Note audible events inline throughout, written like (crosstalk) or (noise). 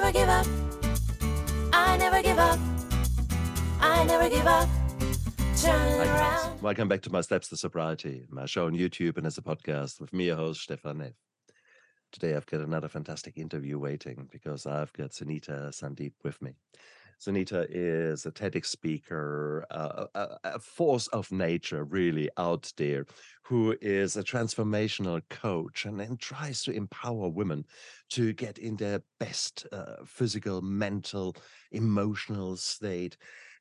never give up. I never give up. I never give up. Turn around. Welcome back to My Steps to Sobriety, my show on YouTube and as a podcast with me, your host, Stefan Neff. Today, I've got another fantastic interview waiting because I've got Sunitha Sandeep with me. Sunitha is a TEDx speaker, uh, a, a force of nature, really out there, who is a transformational coach and then tries to empower women to get in their best uh, physical, mental, emotional state.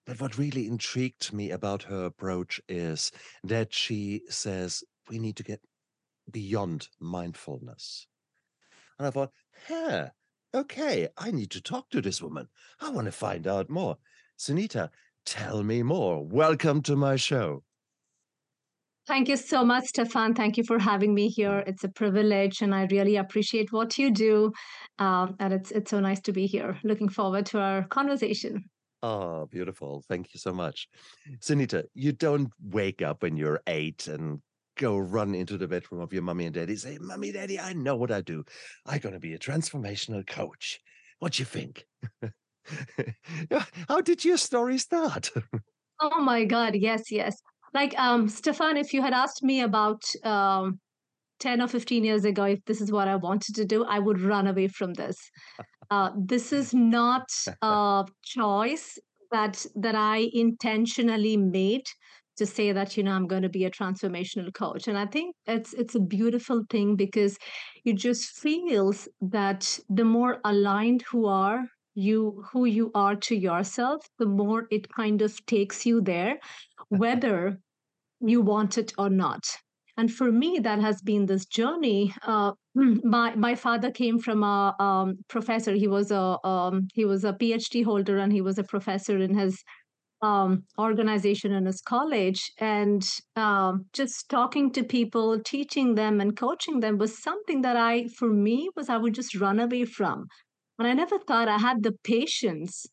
But what really intrigued me about her approach is that she says we need to get beyond mindfulness. And I thought, huh, okay, I need to talk to this woman. I want to find out more. Sunitha, tell me more. Welcome to my show. Thank you so much, Stefan. Thank you for having me here. It's a privilege, and I really appreciate what you do. Um, and it's it's so nice to be here. Looking forward to our conversation. Oh, beautiful. Thank you so much. Sunitha, you don't wake up when you're eight and go run into the bedroom of your mummy and daddy, say, Mummy, Daddy, I know what I do. I'm going to be a transformational coach. What do you think? (laughs) How did your story start? (laughs) Oh my God! Yes, yes. Like um, Stefan, if you had asked me about um, ten or fifteen years ago if this is what I wanted to do, I would run away from this. Uh, this is not (laughs) a choice that that I intentionally made to say that you know I'm going to be a transformational coach, and I think it's it's a beautiful thing because it just feels that the more aligned who are you who you are to yourself, the more it kind of takes you there, (laughs) whether you want it or not. And for me, that has been this journey. Uh, (clears throat) my my father came from a um, professor. He was a um, he was a PhD holder, and he was a professor in his um, organization in his college. And um, just talking to people, teaching them, and coaching them was something that I, for me, was I would just run away from. And I never thought I had the patience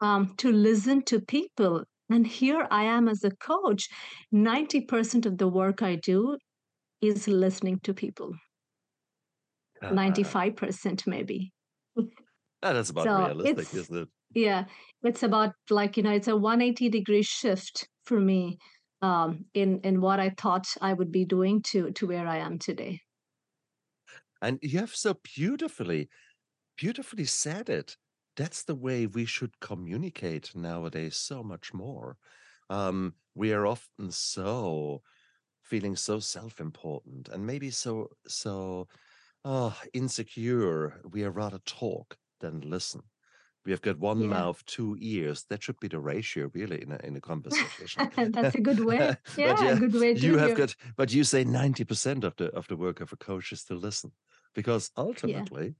um, to listen to people. And here I am as a coach. 90% of the work I do is listening to people, Ah, 95% maybe. that's about So realistic, isn't it? Yeah, it's about like, you know, it's a 180 degree shift for me um, in, in what I thought I would be doing to, to where I am today. And you have so beautifully, beautifully said it. That's the way we should communicate nowadays so much more. Um, we are often so feeling so self-important and maybe so so oh, insecure. We are rather talk than listen. We have got one Yeah. mouth, two ears. That should be the ratio, really, in a in a conversation. (laughs) That's a good way. (laughs) Yeah, yeah, a good way to you have got. But you say ninety percent of the of the work of a coach is to listen, because Yeah. ultimately,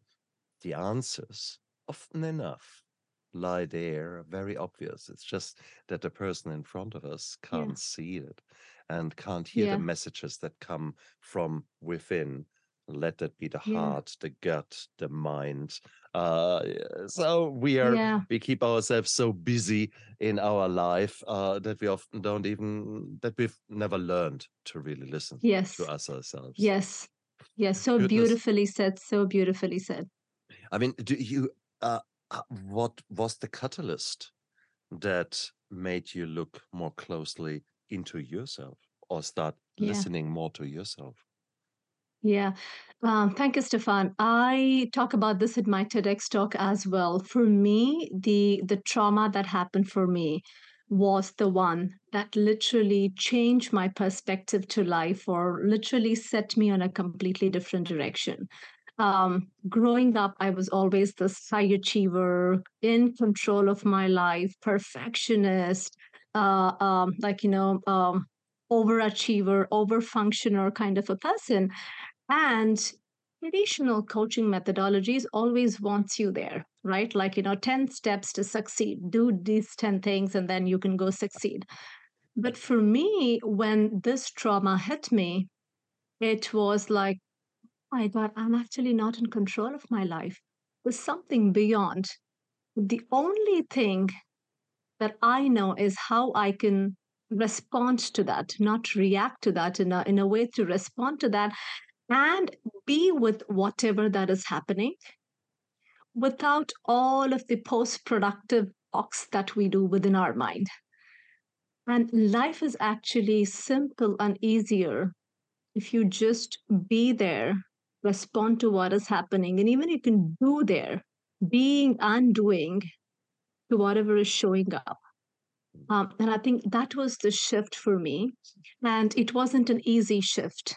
the answers often enough lie there, very obvious. It's just that the person in front of us can't see it and can't hear the messages that come from within. Let that be the Yeah. heart, the gut, the mind. Uh, so we are Yeah. we keep ourselves so busy in our life uh, that we often don't even that we've never learned to really listen yes. to us ourselves. Yes. Yes. So Goodness. beautifully said. So beautifully said. I mean, do you uh, uh, what was the catalyst that made you look more closely into yourself or start Yeah. listening more to yourself? Yeah. Um, thank you, Stefan. I talk about this in my TEDx talk as well. For me, the the trauma that happened for me was the one that literally changed my perspective to life or literally set me on a completely different direction. Um, growing up, I was always this high achiever, in control of my life, perfectionist, uh, um, like, you know, um, overachiever, overfunctioner kind of a person. And traditional coaching methodologies always wants you there, right? Like, you know, 10 steps to succeed. Do these 10 things and then you can go succeed. But for me, when this trauma hit me, it was like, oh my God, I'm actually not in control of my life. There's something beyond. The only thing that I know is how I can respond to that, not react to that in a, in a way to respond to that and be with whatever that is happening without all of the post productive talks that we do within our mind. And life is actually simple and easier if you just be there, respond to what is happening, and even you can do there, being and doing to whatever is showing up. Um, and I think that was the shift for me. And it wasn't an easy shift.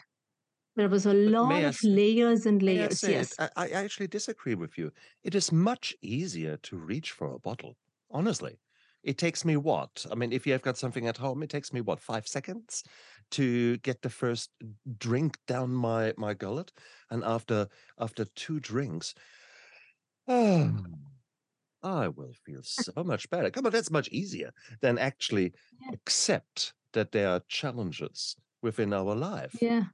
There was a lot of layers and layers. say? Yes. I, I actually disagree with you. It is much easier to reach for a bottle. Honestly, it takes me what? I mean, if you have got something at home, it takes me what five seconds to get the first drink down my my gullet, and after after two drinks, oh, I will feel (laughs) so much better. Come on, that's much easier than actually Yeah. accept that there are challenges within our life. Yeah.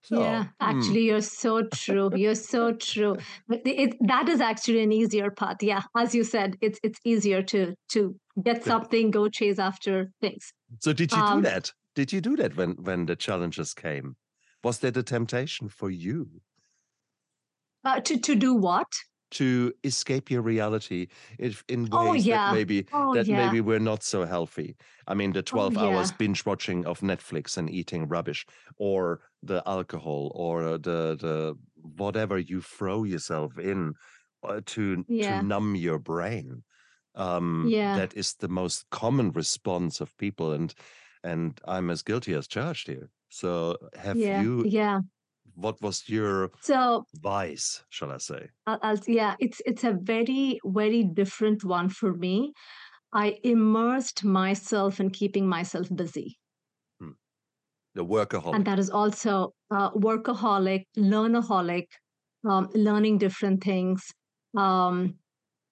So, Yeah, hmm, actually, you're so true. You're so true. But It, that is actually an easier path. Yeah, as you said, it's it's easier to to get something, go chase after things. So did you do Um, that? Did you do that when when the challenges came? Was that a temptation for you uh, to to do what? To escape your reality if in Oh ways that maybe Oh that yeah. maybe were not so healthy? I mean, the Oh 12 hours yeah. binge watching of Netflix and eating rubbish, or the alcohol, or the the whatever you throw yourself in uh, to to numb your brain. Um, Yeah. that is the most common response of people, and and I'm as guilty as charged here. So have Yeah. you? Yeah. What was your So vice, shall I say? I'll, I'll, yeah, it's it's a very very different one for me. I immersed myself in keeping myself busy. Hmm. The and that is also uh, workaholic, learnaholic, um, learning different things, um,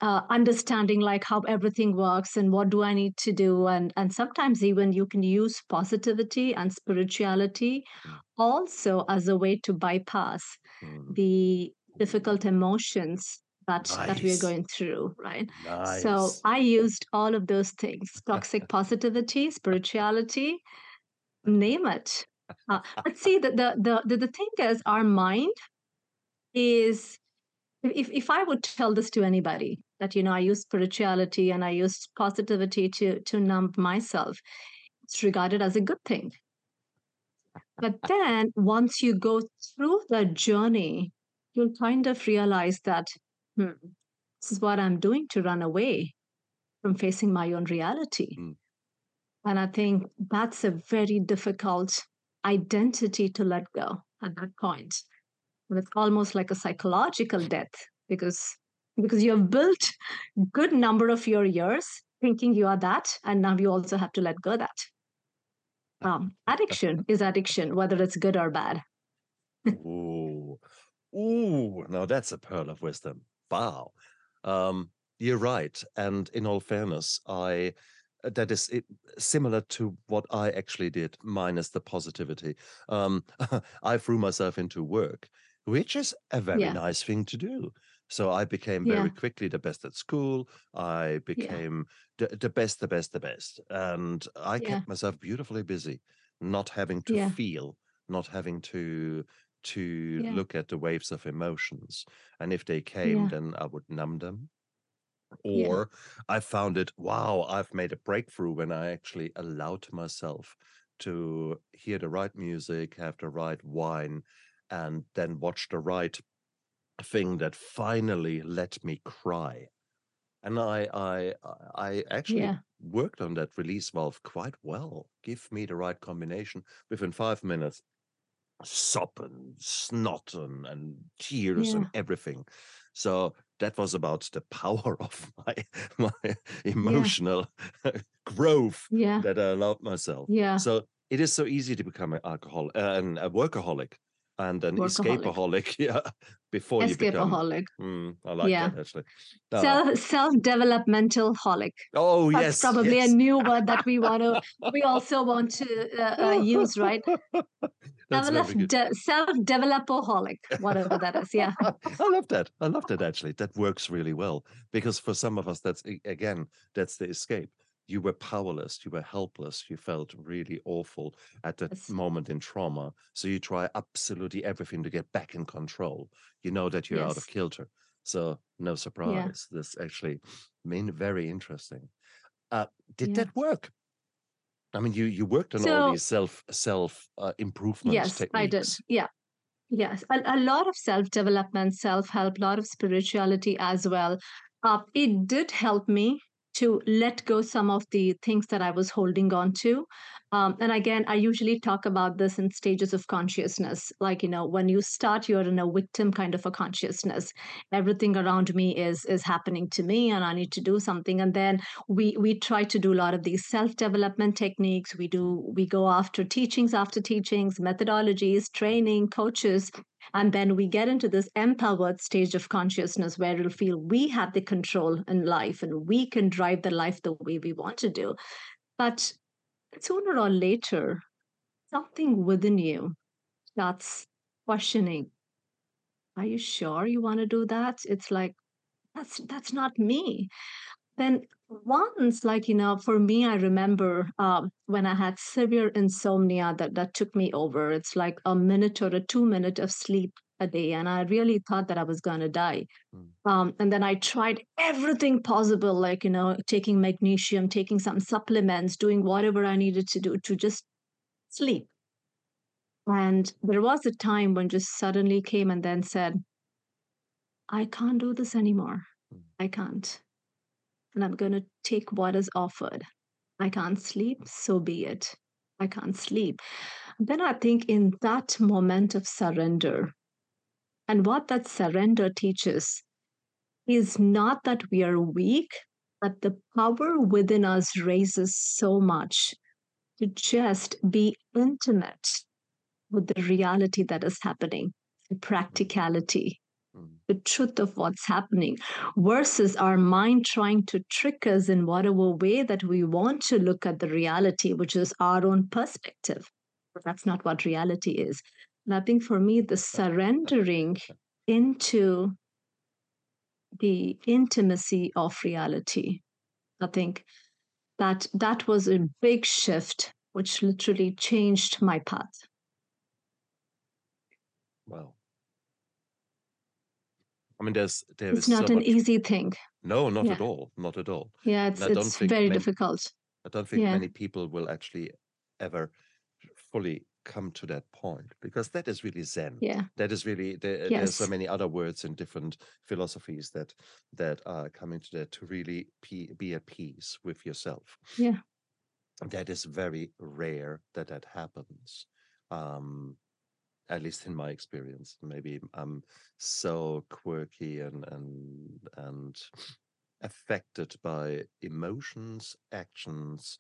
uh, understanding like how everything works and what do I need to do, and and sometimes even you can use positivity and spirituality Mm, also as a way to bypass mm. the difficult emotions that that we are going through, right? So. I used all of those things: toxic (laughs) positivity, spirituality, name it. Uh, but see, the the the the thing is, our mind is. If if I would tell this to anybody that you know I use spirituality and I use positivity to to numb myself, it's regarded as a good thing. But (laughs) then once you go through the journey, you'll kind of realize that hmm, this is what I'm doing to run away from facing my own reality. Mm. And I think that's a very difficult identity to let go at that point. It's almost like a psychological death because because you have built good number of your years thinking you are that, and now you also have to let go that. Um, addiction is addiction, whether it's good or bad. Ooh, ooh, now that's a pearl of wisdom. Wow. Um, you're right. And in all fairness, I uh, that is it, similar to what I actually did, minus the positivity. Um, (laughs) I threw myself into work, which is a very Yeah, nice thing to do. So I became yeah, very quickly the best at school. I yeah, became the, the best, the best, the best. And I yeah, kept myself beautifully busy, not having to yeah, feel, not having to to yeah, look at the waves of emotions. And if they came, yeah, then I would numb them. yeah, Or I found it, wow, I've made a breakthrough when I actually allowed myself to hear the right music, have the right wine, and then watch the right thing that finally let me cry. And I I I actually yeah, worked on that release valve quite well. Give me the right combination. Within five minutes, Sopping, and snot and, tears yeah, and everything. So that was about the power (laughs) of my my yeah, emotional (laughs) growth yeah, that I allowed myself. yeah. So it is so easy to become an alcohol uh, and a workaholic and an Workaholic, escapeaholic, (laughs) yeah, before you become. escapeaholic. Mm, I like Yeah, that actually. Ah, self self developmental holic. oh That's yes, probably a new (laughs) word that we want to we also want to uh, uh, use, right? Develop, de- self developaholic, whatever that is. Yeah, (laughs) I love that. I love that actually. That works really well because for some of us, that's again, that's the escape. You were powerless, you were helpless, you felt really awful at that yes, moment in trauma. So you try absolutely everything to get back in control. You know that you're out of kilter. So no surprise. This actually mean very interesting. Uh, did Yeah. that work? I mean, you you worked on all these self self uh, improvement yes, I did. Yeah. Yes, a, a lot of self development, self help, a lot of spirituality as well. Uh, it did help me to let go some of the things that I was holding on to. Um, and again, I usually talk about this in stages of consciousness. Like, you know, when you start, you're in a victim kind of a consciousness. Everything around me is is happening to me and I need to do something. And then we we try to do a lot of these self-development techniques. We do we go after teachings after teachings, methodologies, training, coaches, and then we get into this empowered stage of consciousness where it'll feel we have the control in life and we can drive the life the way we want to do. But sooner or later, something within you starts questioning, are you sure you want to do that? It's like, that's that's not me. Then once, like, you know, for me, I remember um, when I had severe insomnia that, that took me over. It's like a minute or a two minute of sleep a day. And I really thought that I was going to die. Mm. Um, and then I tried everything possible, like, you know, taking magnesium, taking some supplements, doing whatever I needed to do to just sleep. And there was a time when just suddenly came and then said, I can't do this anymore. Mm. I can't. And I'm going to take what is offered. I can't sleep, so be it. I can't sleep. Then I think in that moment of surrender, and what that surrender teaches is not that we are weak, but the power within us raises so much to just be intimate with the reality that is happening, the practicality. The truth of what's happening, versus our mind trying to trick us in whatever way that we want to look at the reality, which is our own perspective. That's not what reality is. And I think for me, the surrendering into the intimacy of reality, I think that that was a big shift, which literally changed my path. Wow. I mean, there's there It's not so an much. easy thing. No, not Yeah. at all. Not at all. Yeah, it's it's very many. difficult. I don't think Yeah. many people will actually ever fully come to that point because that is really Zen. Yeah. That is really there, there's so many other words in different philosophies that that are coming to that to really be, be at peace with yourself. Yeah. That is very rare that that happens. Um, at least in my experience. Maybe I'm so quirky and and and affected by emotions, actions,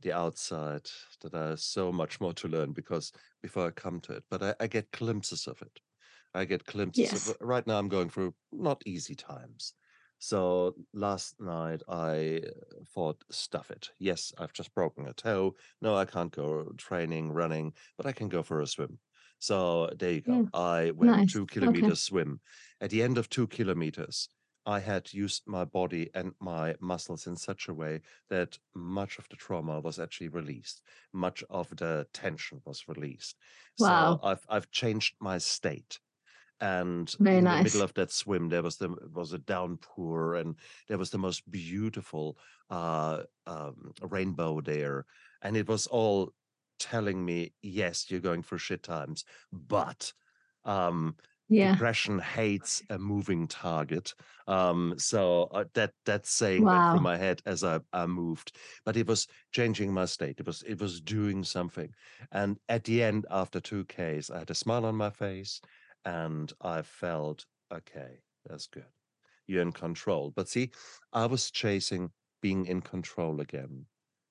the outside that I have so much more to learn because before I come to it, but I, I get glimpses of it. I get glimpses Yes. of right now I'm going through not easy times. So last night I thought, stuff it. Yes, I've just broken a toe. No, I can't go training, running, but I can go for a swim. So there you go. Yeah. I went Nice. two Okay. kilometers swim. At the end of two kilometers, I had used my body and my muscles in such a way that much of the trauma was actually released. Much of the tension was released. Wow. So I've I've changed my state. And Very in the middle of that swim, there was the was a downpour, and there was the most beautiful uh, um, rainbow there, and it was all telling me, yes, you're going through shit times, but um, Yeah. depression hates a moving target. Um, so uh, that that saying went Wow. through my head as I, I moved, but it was changing my state. It was it was doing something. And at the end, after two Ks, I had a smile on my face, and I felt okay. That's good. You're in control. But see, I was chasing being in control again.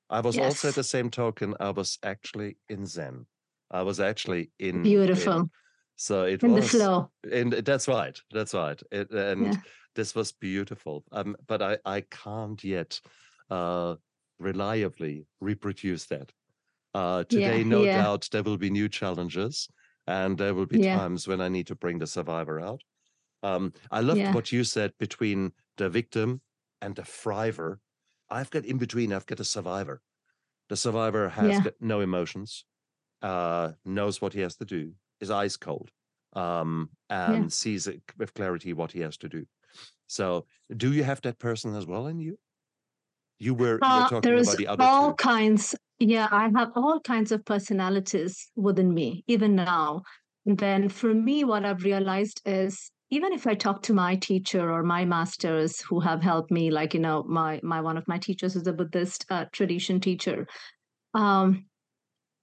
I was also at the same token. I was actually in Zen. I was actually in in Beautiful. so it In the flow. and that's right. That's right. It, and Yeah. this was beautiful. Um, but I I can't yet uh reliably reproduce that. Uh, today, Yeah. no Yeah. doubt, there will be new challenges, and there will be times when I need to bring the survivor out. Um, I loved what you said between the victim and the thriver. I've got in between. I've got a survivor. The survivor has Yeah. got no emotions, uh, knows what he has to do, is ice cold, um, Yeah. and sees it with clarity what he has to do. So, do you have that person as well in you? You were, you were Uh, talking there's about the other all two. kinds. Yeah, I have all kinds of personalities within me, even now. And then for me, what I've realized is even if I talk to my teacher or my masters who have helped me, like you know, my my one of my teachers is a Buddhist uh, tradition teacher. Um,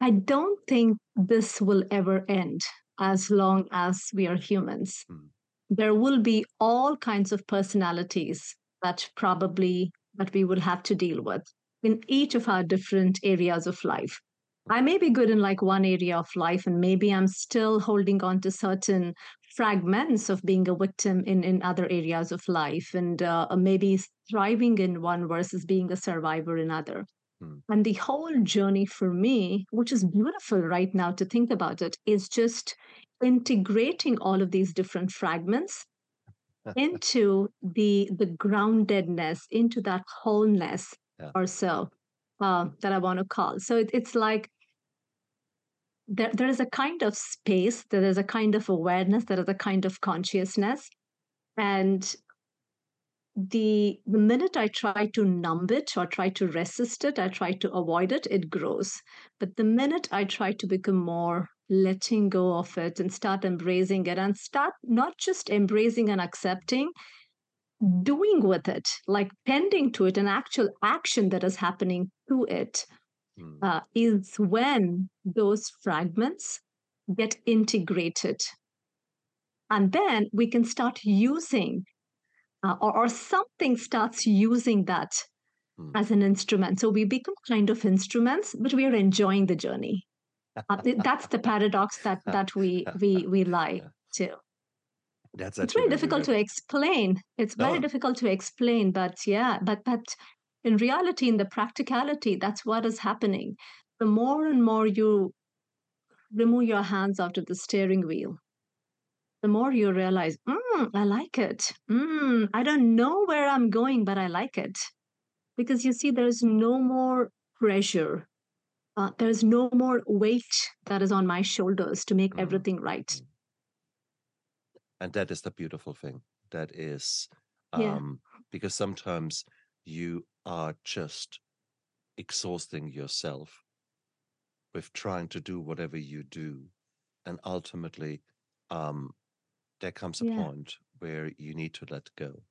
I don't think this will ever end as long as we are humans. Mm. There will be all kinds of personalities that probably that we will have to deal with in each of our different areas of life. I may be good in like one area of life, and maybe I'm still holding on to certain fragments of being a victim in, in other areas of life, and uh, maybe thriving in one versus being a survivor in other. Hmm. And the whole journey for me, which is beautiful right now to think about it, is just integrating all of these different fragments (laughs) into the the groundedness, into that wholeness Yeah. or so uh, that I want to call. So it, it's like there, there is a kind of space, there is a kind of awareness, there is a kind of consciousness. And the the minute I try to numb it or try to resist it, I try to avoid it, it grows. But the minute I try to become more letting go of it and start embracing it and start not just embracing and accepting, doing with it, like tending to it, an actual action that is happening to it, Mm. uh, is when those fragments get integrated. And then we can start using, uh, or, or something starts using that Mm. as an instrument. So we become kind of instruments, but we are enjoying the journey. Uh, that's the (laughs) paradox that that we we we lie to. That's It's very difficult to explain. It's very No. difficult to explain, but yeah, but but in reality, in the practicality, that's what is happening. The more and more you remove your hands out of the steering wheel, the more you realize, mm, I like it. Mm, I don't know where I'm going, but I like it. Because you see, there's no more pressure. Uh, there's no more weight that is on my shoulders to make Mm. everything right. Mm. And that is the beautiful thing. That is Yeah. um because sometimes you are just exhausting yourself with trying to do whatever you do. And ultimately, um, there comes a Yeah. point where you need to let go.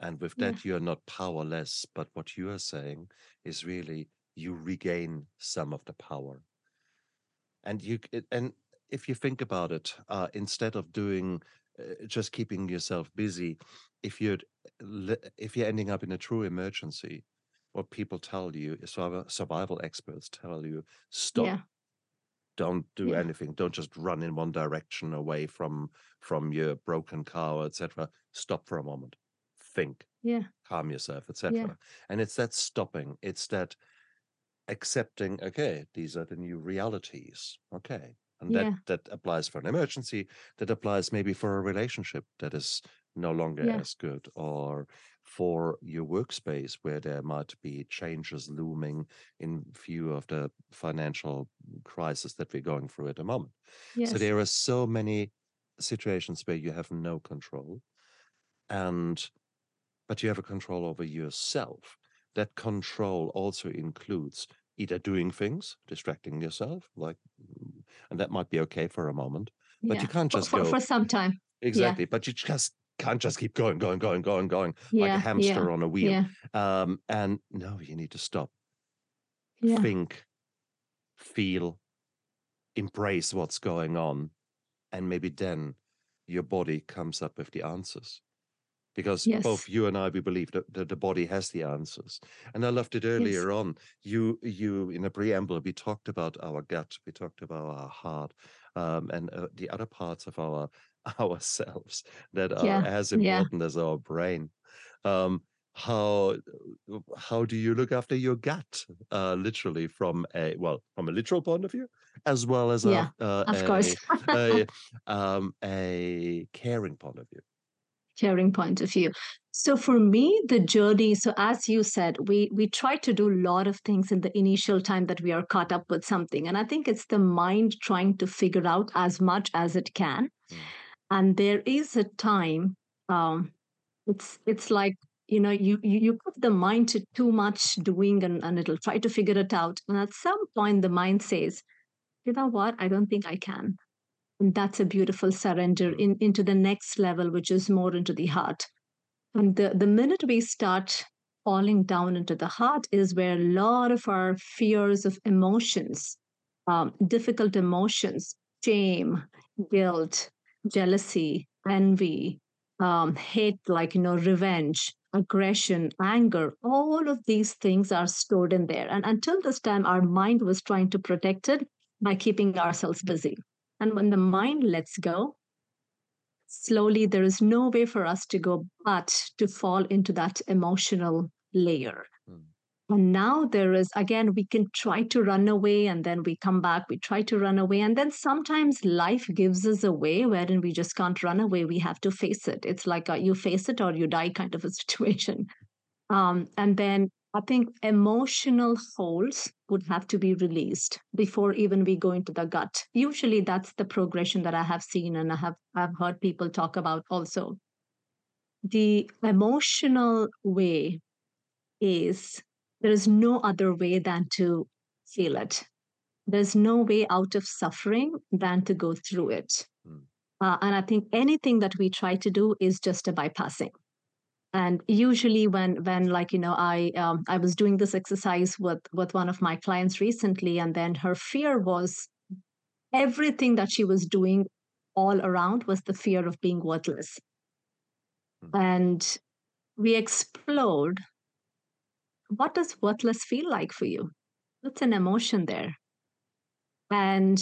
And with Yeah. that, you're not powerless, but what you are saying is really you regain some of the power. And you and if you think about it, uh, instead of doing uh, just keeping yourself busy, if you're if you're ending up in a true emergency, what people tell you, survival, survival experts tell you, stop. Yeah. don't do Yeah. anything. Don't just run in one direction away from from your broken car etc stop for a moment. Think. Yeah. calm yourself etc and it's that stopping. It's that accepting okay these are the new realities. Okay and Yeah. that that applies for an emergency that applies maybe for a relationship that is no longer Yeah. as good or for your workspace where there might be changes looming in view of the financial crisis that we're going through at the moment so there are so many situations where you have no control and but you have a control over yourself that control also includes either doing things distracting yourself like mm, and that might be okay for a moment but Yeah. you can't just for, go for some time. exactly but you just can't just keep going going going going going like a Yeah. Yeah. hamster on a wheel Yeah. um and no you need to stop Yeah. think feel embrace what's going on and maybe then your body comes up with the answers because Yes. both you and I we believe that, that the body has the answers. And I loved it earlier on. You you in a preamble we talked about our gut, we talked about our heart, um, and uh, the other parts of our (laughs) ourselves that are Yeah. as Yeah. important as our brain. Um, how how do you look after your gut, uh, literally from a well from a literal point of view, as well as Yeah. a uh, Of course. a, a (laughs) um a caring point of view. Caring point of view. So for me, the journey, so as you said, we we try to do a lot of things in the initial time that we are caught up with something. And I think it's the mind trying to figure out as much as it can. Mm. And there is a time um, it's it's like you know you you, you put the mind to too much doing and, and it'll try to figure it out and at some point the mind says you know what i don't think i can that's a beautiful surrender in, into the next level which is more into the heart. And the, the minute we start falling down into the heart is where a lot of our fears of emotions um, difficult emotions shame guilt jealousy envy um, hate like you know revenge aggression anger all of these things are stored in there. And until this time our mind was trying to protect it by keeping ourselves busy and when the mind lets go slowly there is no way for us to go but to fall into that emotional layer Mm. and now there is, again, we can try to run away and then we come back, we try to run away. And then sometimes life gives us a way wherein we just can't run away. We have to face it. It's like a, you face it or you die kind of a (laughs) situation. Um, and then I think emotional holds would have to be released before even we go into the gut. Usually that's the progression that I have seen and I have I've heard people talk about also. The emotional way is there is no other way than to feel it. There's no way out of suffering than to go through it. Mm. Uh, and I think anything that we try to do is just a bypassing. And usually, when when like you know, I um, I was doing this exercise with with one of my clients recently, and then her fear was everything that she was doing all around was the fear of being worthless. Mm. And we explored what does worthless feel like for you? What's an emotion there? And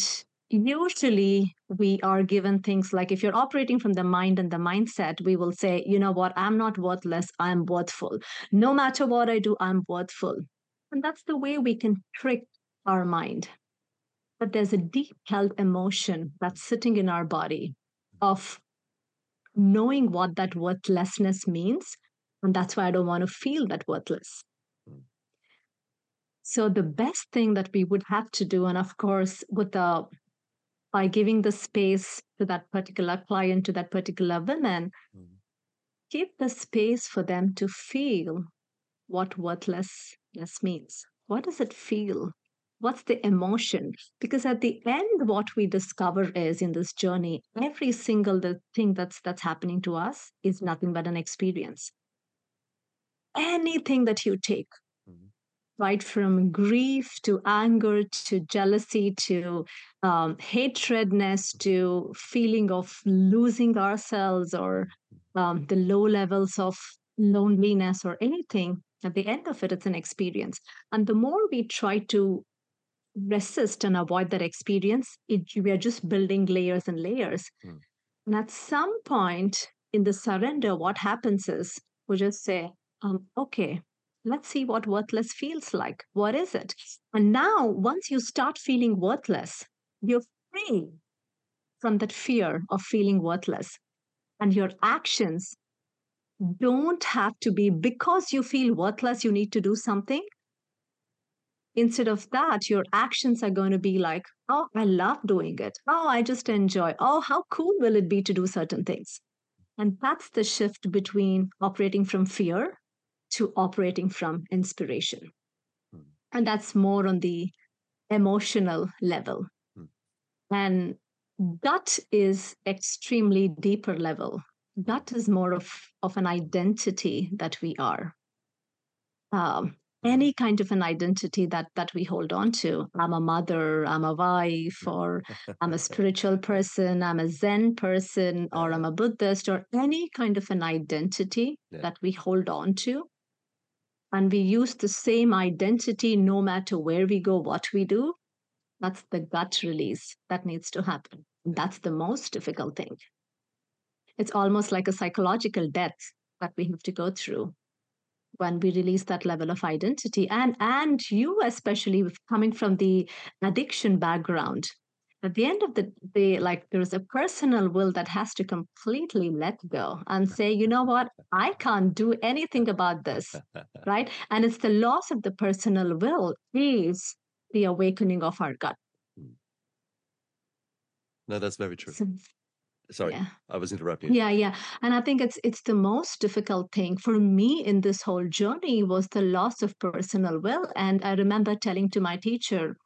usually we are given things like if you're operating from the mind and the mindset, we will say, you know what, I'm not worthless, I'm worthful. No matter what I do, I'm worthful. And that's the way we can trick our mind. But there's a deep held emotion that's sitting in our body of knowing what that worthlessness means. And that's why I don't want to feel that worthless. Mm. So the best thing that we would have to do, and of course, with the by giving the space to that particular client, to that particular woman, Mm. give the space for them to feel what worthlessness means. What does it feel? What's the emotion? Because at the end, what we discover is in this journey, every single the thing that's that's happening to us is nothing but an experience. Anything that you take. Right from grief to anger to jealousy to um, hatredness to feeling of losing ourselves or um, the low levels of loneliness or anything. At the end of it it's an experience. And the more we try to resist and avoid that experience it, we are just building layers and layers. Mm. and at some point in the surrender what happens is we just say um, okay let's see what worthless feels like. What is it? And now, once you start feeling worthless, you're free from that fear of feeling worthless. And your actions don't have to be because you feel worthless, you need to do something. Instead of that, your actions are going to be like, oh, I love doing it. Oh, I just enjoy. Oh, how cool will it be to do certain things? And that's the shift between operating from fear to operating from inspiration. Mm. And that's more on the emotional level. Mm. And gut is extremely deeper level. Gut is more of, of an identity that we are. Um, any kind of an identity that that we hold on to. I'm a mother, I'm a wife, or I'm a (laughs) spiritual person, I'm a Zen person, or I'm a Buddhist, or any kind of an identity Yeah. that we hold on to. And we use the same identity no matter where we go, what we do. That's the gut release that needs to happen. That's the most difficult thing. It's almost like a psychological death that we have to go through when we release that level of identity and and you especially coming from the addiction background at the end of the day like there's a personal will that has to completely let go and say you know what i can't do anything about this right and it's the loss of the personal will is the awakening of our gut hmm. no, that's very true. so sorry, Yeah. I was interrupting. Yeah, yeah. And I think it's it's the most difficult thing for me in this whole journey was the loss of personal will. And I remember telling to my teacher,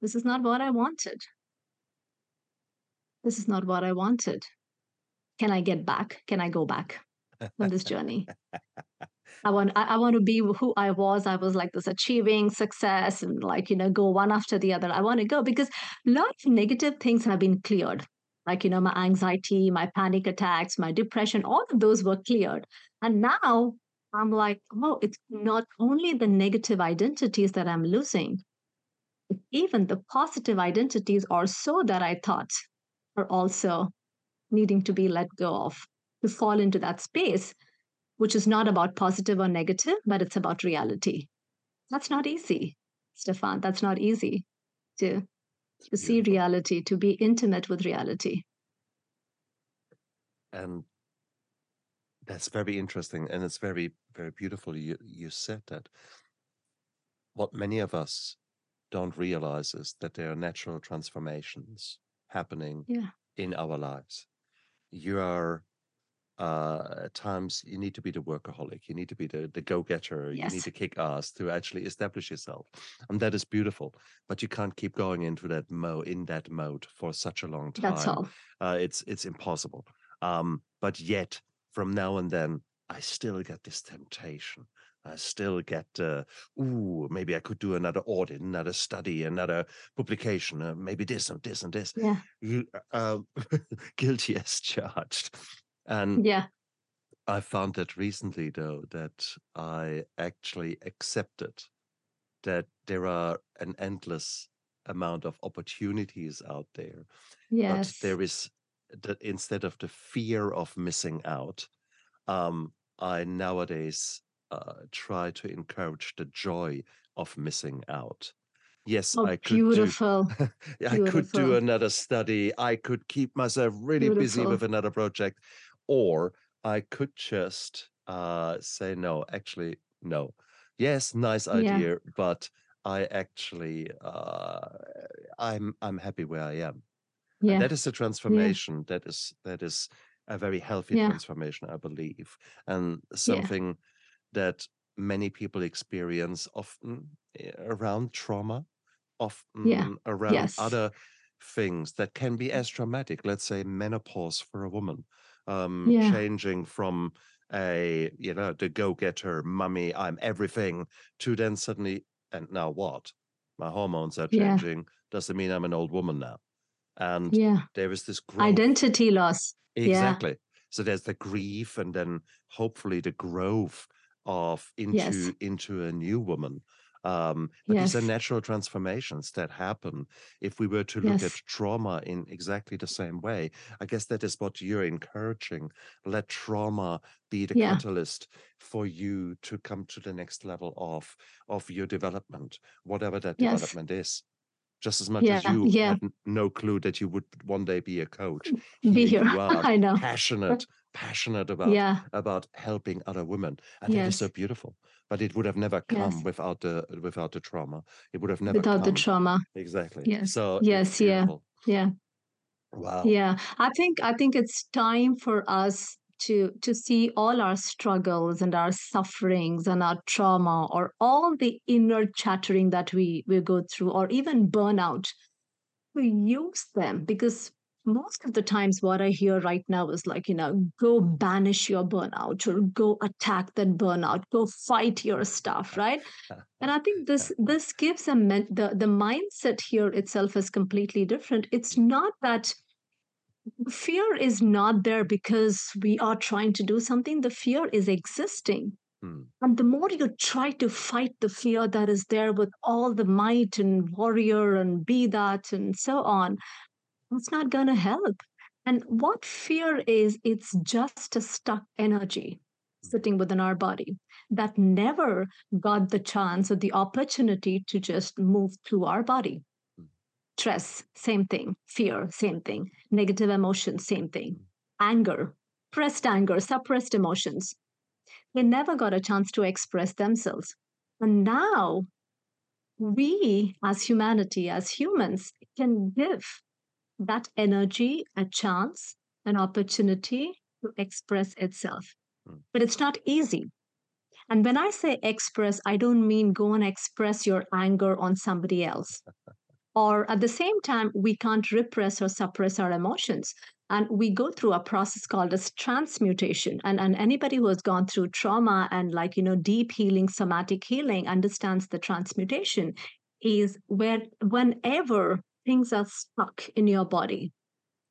this is not what I wanted. This is not what I wanted. Can I get back? Can I go back on this (laughs) journey? I want I, I want to be who I was. I was like this achieving success and like, you know, go one after the other. I want to go because a lot of negative things have been cleared. Like, you know, my anxiety, my panic attacks, my depression, all of those were cleared. And now I'm like, oh, it's not only the negative identities that I'm losing, even the positive identities or so that I thought are also needing to be let go of to fall into that space, which is not about positive or negative, but it's about reality. That's not easy, Stefan. That's not easy to to see reality, to be intimate with reality. And that's very interesting. And it's very, very beautiful. You, you said that. What many of us don't realize is that there are natural transformations happening Yeah. in our lives. You are uh at times you need to be the workaholic you need to be the the go-getter you need to kick ass to actually establish yourself and that is beautiful but you can't keep going into that mo in that mode for such a long time. That's all. uh it's it's impossible um but yet from now and then i still get this temptation I still get, uh, ooh, maybe I could do another audit, another study, another publication, uh, maybe this and this and this. Yeah. Uh, (laughs) guilty as charged. And Yeah. I found that recently, though, that I actually accepted that there are an endless amount of opportunities out there, but Yes. there is that instead of the fear of missing out, um, I nowadays uh, try to encourage the joy of missing out. Yes, Oh, I could do. beautiful. (laughs) I could do another study. I could keep myself really busy with another project, or I could just uh, say no. Actually, no. Yes, nice Yeah. idea, but I actually uh, I'm I'm happy where I am, and Yeah. that is a Yeah. transformation. That is that is a very healthy Yeah. transformation, I believe, and Yeah. something that many people experience often eh, around trauma, Yeah. around Yes. other things that can be as traumatic. Let's say menopause for a woman, um, Yeah. changing from a you know the go-getter mummy, I'm everything, to then suddenly and now what? My hormones are Yeah. changing. Doesn't mean I'm an old woman now? And Yeah. there is this growth. Identity loss. Yeah. Exactly. So there's the grief and then hopefully the growth of Yes. into into a new woman. Um, but these are natural transformations that happen if we were to look at trauma in exactly the same way. I guess that is what you're encouraging. Let trauma be the Yeah. catalyst for you to come to the next level of of your development, whatever that Yes. development is. Just as much as you Yeah. had no clue that you would one day be a coach, Be here (laughs) you are I know. passionate (laughs) passionate about Yeah. about helping other women and that is so beautiful but it would have never come Yes. without the without the trauma it would have never Without the trauma. exactly Yes. so Yes. Yeah. Yeah. wow Yeah. I think I think it's time for us to to see all our struggles and our sufferings and our trauma or all the inner chattering that we we go through or even burnout we use them because most of the times what i hear right now is like you know go banish your burnout or go attack that burnout go fight your stuff right? And i think this (laughs) this gives a the the mindset here itself is completely different. It's not that fear is not there because we are trying to do something the fear is existing Hmm. and the more you try to fight the fear that is there with all the might and warrior and be that and so on, it's not going to help. And what fear is, it's just a stuck energy sitting within our body that never got the chance or the opportunity to just move through our body. Stress, same thing. Fear, same thing. Negative emotions, same thing. Anger, pressed anger, suppressed emotions they never got a chance to express themselves. And now we, as humanity, as humans, can give that energy a chance an opportunity to express itself. Mm. But it's not easy. And when I say express, I don't mean go and express your anger on somebody else. (laughs) Or at the same time, we can't repress or suppress our emotions. And we go through a process called as transmutation. And, and anybody who has gone through trauma and like, you know, deep healing, somatic healing understands the transmutation is where whenever things are stuck in your body,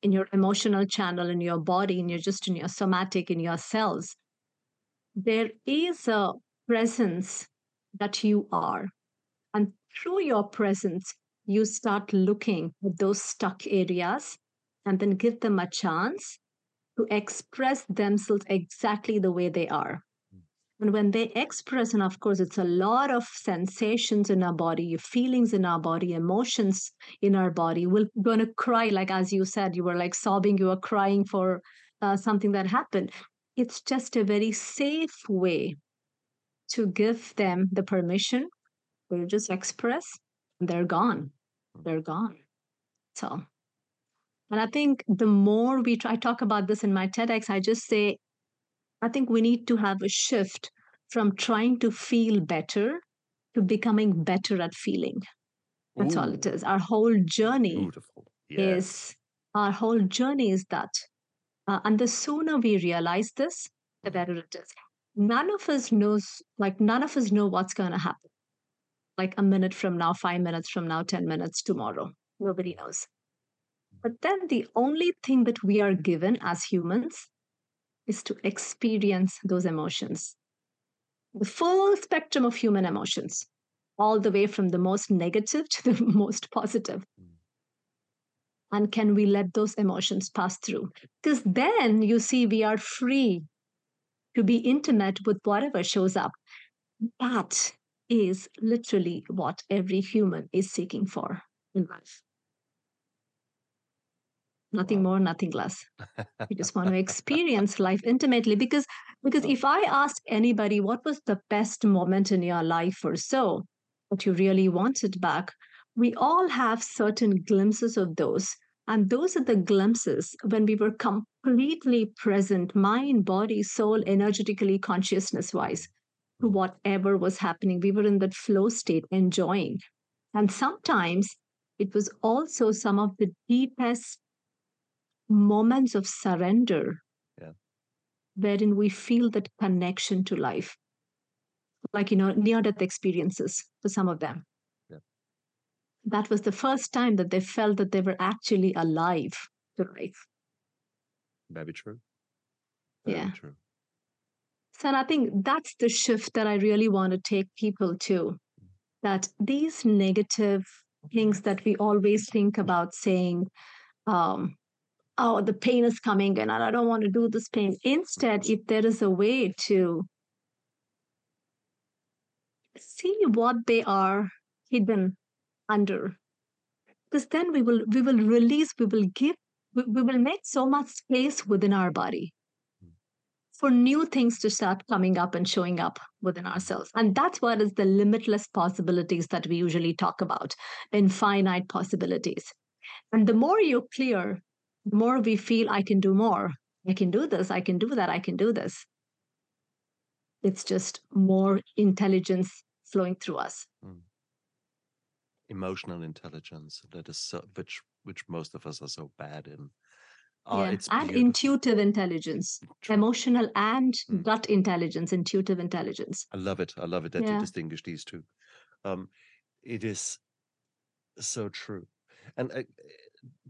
in your emotional channel, in your body, in your just in your somatic, in your cells, there is a presence that you are. And through your presence, you start looking at those stuck areas and then give them a chance to express themselves exactly the way they are. And when they express, and of course, it's a lot of sensations in our body, feelings in our body, emotions in our body. We're going to cry, like as you said, you were like sobbing, you were crying for uh, something that happened. It's just a very safe way to give them the permission to just express, they're gone. They're gone. So, and I think the more we try, I talk about this in my TEDx, I just say, I think we need to have a shift from trying to feel better to becoming better at feeling. That's all it is. Our whole journey. Yes. is our whole journey is that. Uh, and the sooner we realize this, the better it is. None of us knows, like none of us know what's going to happen. Like a minute from now, five minutes from now, 10 minutes tomorrow. Nobody knows. But then the only thing that we are given as humans is to experience those emotions. The full spectrum of human emotions, all the way from the most negative (laughs) to the most positive. positive and can we let those emotions pass through because then you see we are free to be intimate with whatever shows up that is literally what every human is seeking for in life. Nothing Wow. more nothing less. (laughs) We just want to experience life intimately because because if i ask anybody what was the best moment in your life or so that you really wanted back? we all have certain glimpses of those. And those are the glimpses when we were completely present mind body soul energetically consciousness wise whatever was happening we were in that flow state enjoying and sometimes it was also some of the deepest moments of surrender Yeah. wherein we feel that connection to life like you know near death experiences for some of them Yeah. that was the first time that they felt that they were actually alive to life Very true. Very Yeah. true. So and i think that's the shift that i really want to take people to that these negative things that we always think about saying um, oh the pain is coming and i don't want to do this pain instead if there is a way to see what they are hidden under because then we will we will release we will give we, we will make so much space within our body for new things to start coming up and showing up within ourselves. And that's what is the limitless possibilities that we usually talk about infinite possibilities. And the more you clear the more we feel i can do more. I can do this. I can do that. I can do this. It's just more intelligence flowing through us. Hmm. Emotional intelligence that is so, which which most of us are so bad in. Oh, yeah. it's and beautiful. intuitive intelligence True. emotional and Mm. gut intelligence intuitive intelligence I love it. I love it that you distinguish these two. Um, it is so true. And uh,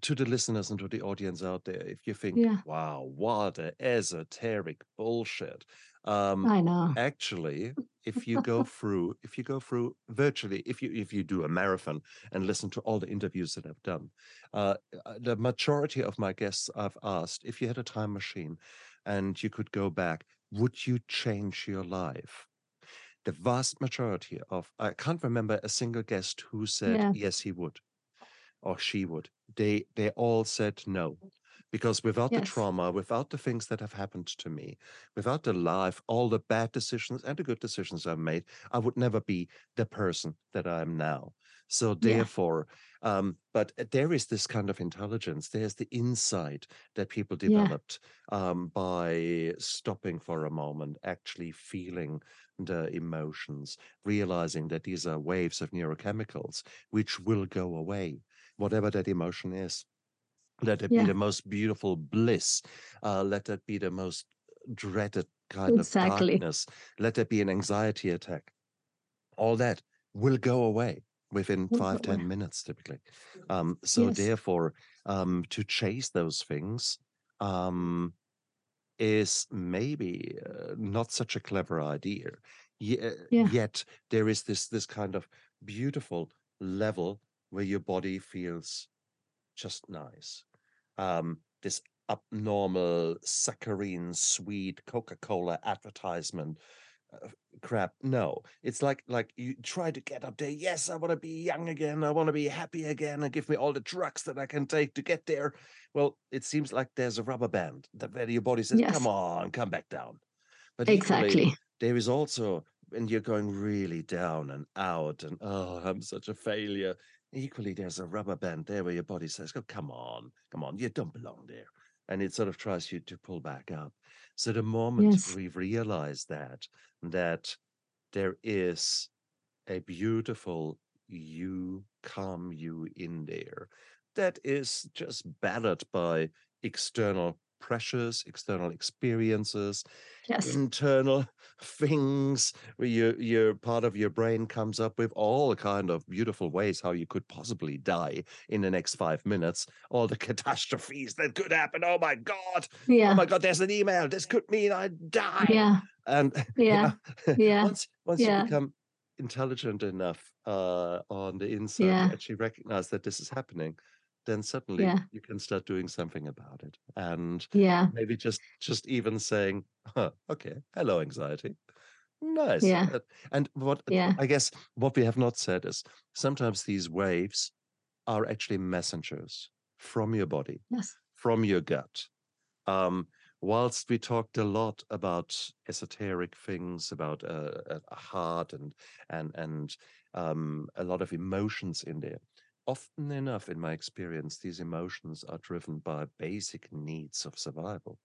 to the listeners and to the audience out there, if you think, Yeah. wow, what a esoteric bullshit. Um, i know actually, if you go through, if you go through virtually, if you if you do a marathon and listen to all the interviews that I've done, uh, uh, the majority of my guests I've asked, if you had a time machine and you could go back, would you change your life? the vast majority of I can't remember a single guest who said Yeah. yes he would or she would. They they all said no Because without the trauma, without the things that have happened to me, without the life, all the bad decisions and the good decisions I've made, I would never be the person that I am now. So Yeah. therefore, um, but uh, there is this kind of intelligence. There's the insight that people Yeah. developed um, by stopping for a moment, actually feeling the emotions, realizing that these are waves of neurochemicals which will go away, whatever that emotion is. Let it be the most beautiful bliss. Uh, let it be the most dreaded kind Exactly. of darkness. Let it be an anxiety attack. All that will go away within Will five, go away. minutes, typically. Um, so Yes. therefore, um, to chase those things um, is maybe uh, not such a clever idea. Ye- uh, Yeah. Yet there is this this kind of beautiful level where your body feels just nice. Um, this abnormal saccharine sweet Coca-Cola advertisement uh, crap. No, it's like like you try to get up there. Yes, I want to be young again. I want to be happy again, and give me all the drugs that I can take to get there. Well, it seems like there's a rubber band that where your body says, Yes. "Come on, come back down." But equally, Exactly. there is also when you're going really down and out, and oh, I'm such a failure. Equally, there's a rubber band there where your body says, "Oh, come on, come on, you don't belong there," and it sort of tries you to pull back up. So the moment Yes. we've realized that that there is a beautiful you calm you in there that is just battered by external pressures external experiences Yes. internal (laughs) things where your your part of your brain comes up with all kind of beautiful ways how you could possibly die in the next five minutes all the (laughs) catastrophes that could happen oh my god oh my god there's an email this could mean i die Yeah. and (laughs) Yeah. yeah, Yeah. once once you become intelligent enough uh, on the inside Yeah. to actually recognize that this is happening, then suddenly Yeah. you can start doing something about it, and Yeah. maybe just just even saying, huh, "Okay, hello, anxiety." Nice. Yeah. And what Yeah. I guess what we have not said is sometimes these waves are actually messengers from your body Yes. from your gut. Um, whilst we talked a lot about esoteric things, about uh, a a heart and and and um, a lot of emotions in there, often enough, in my experience, these emotions are driven by basic needs of survival.